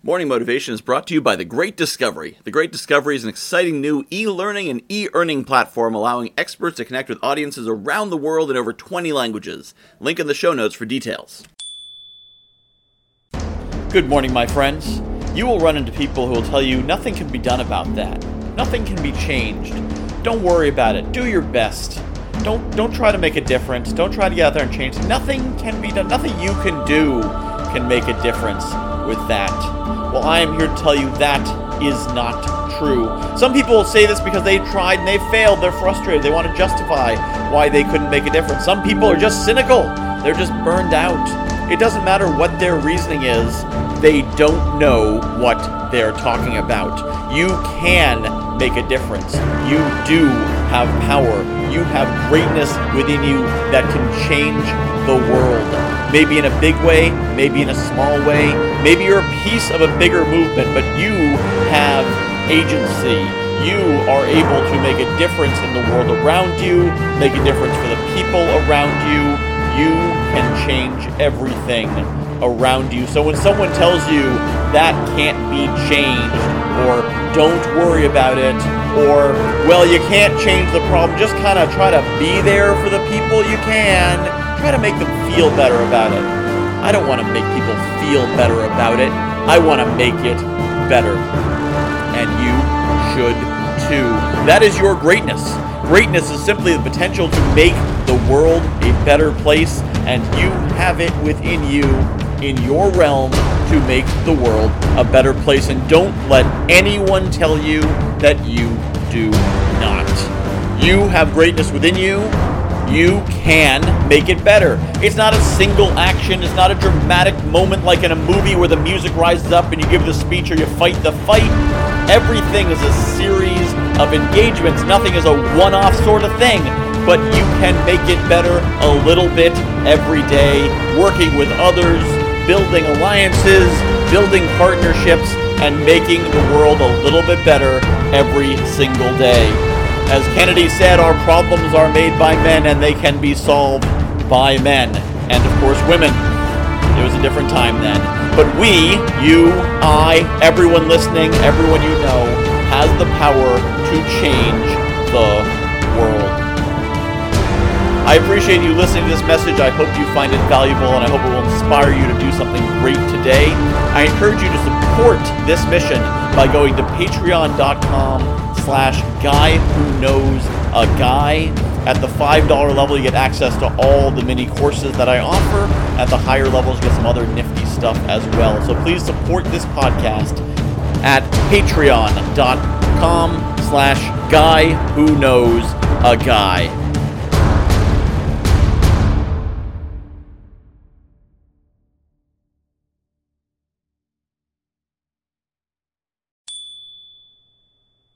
Morning Motivation is brought to you by The Great Discovery. The Great Discovery is an exciting new e learning and e earning platform allowing experts to connect with audiences around the world in over 20 languages. Link in the show notes for details. Good morning, my friends. You will run into people who will tell you nothing can be done about that. Nothing can be changed. Don't worry about it. Do your best. Don't don't try to make a difference. Don't try to get out there and change. Nothing can be done. Nothing you can do can make a difference with that. Well, I am here to tell you that is not true. Some people say this because they tried and they failed. They're frustrated. They want to justify why they couldn't make a difference. Some people are just cynical. They're just burned out. It doesn't matter what their reasoning is, they don't know what they're talking about. You can make a difference. You do have power. You have greatness within you that can change the world. Maybe in a big way, maybe in a small way. Maybe you're a piece of a bigger movement, but you have agency. You are able to make a difference in the world around you, make a difference for the people around you. You can change everything around you. So when someone tells you that can't be changed, or don't worry about it, or well, you can't change the problem, just kind of try to be there for the people you can try to make them feel better about it. I don't want to make people feel better about it. I want to make it better. And you should too. That is your greatness. Greatness is simply the potential to make the world a better place, and you have it within you, in your realm, to make the world a better place. And don't let anyone tell you that you do not. You have greatness within you, you can make it better. It's not a single action, it's not a dramatic moment like in a movie where the music rises up and you give the speech or you fight the fight. Everything is a series of engagements, nothing is a one off sort of thing. But you can make it better a little bit every day, working with others, building alliances, building partnerships, and making the world a little bit better every single day. As Kennedy said, our problems are made by men and they can be solved by men. And of course, women. It was a different time then. But we, you, I, everyone listening, everyone you know, has the power to change the. I appreciate you listening to this message. I hope you find it valuable and I hope it will inspire you to do something great today. I encourage you to support this mission by going to patreon.com slash guy who knows a guy. At the $5 level, you get access to all the mini courses that I offer. At the higher levels, you get some other nifty stuff as well. So please support this podcast at patreon.com slash guy who knows a guy.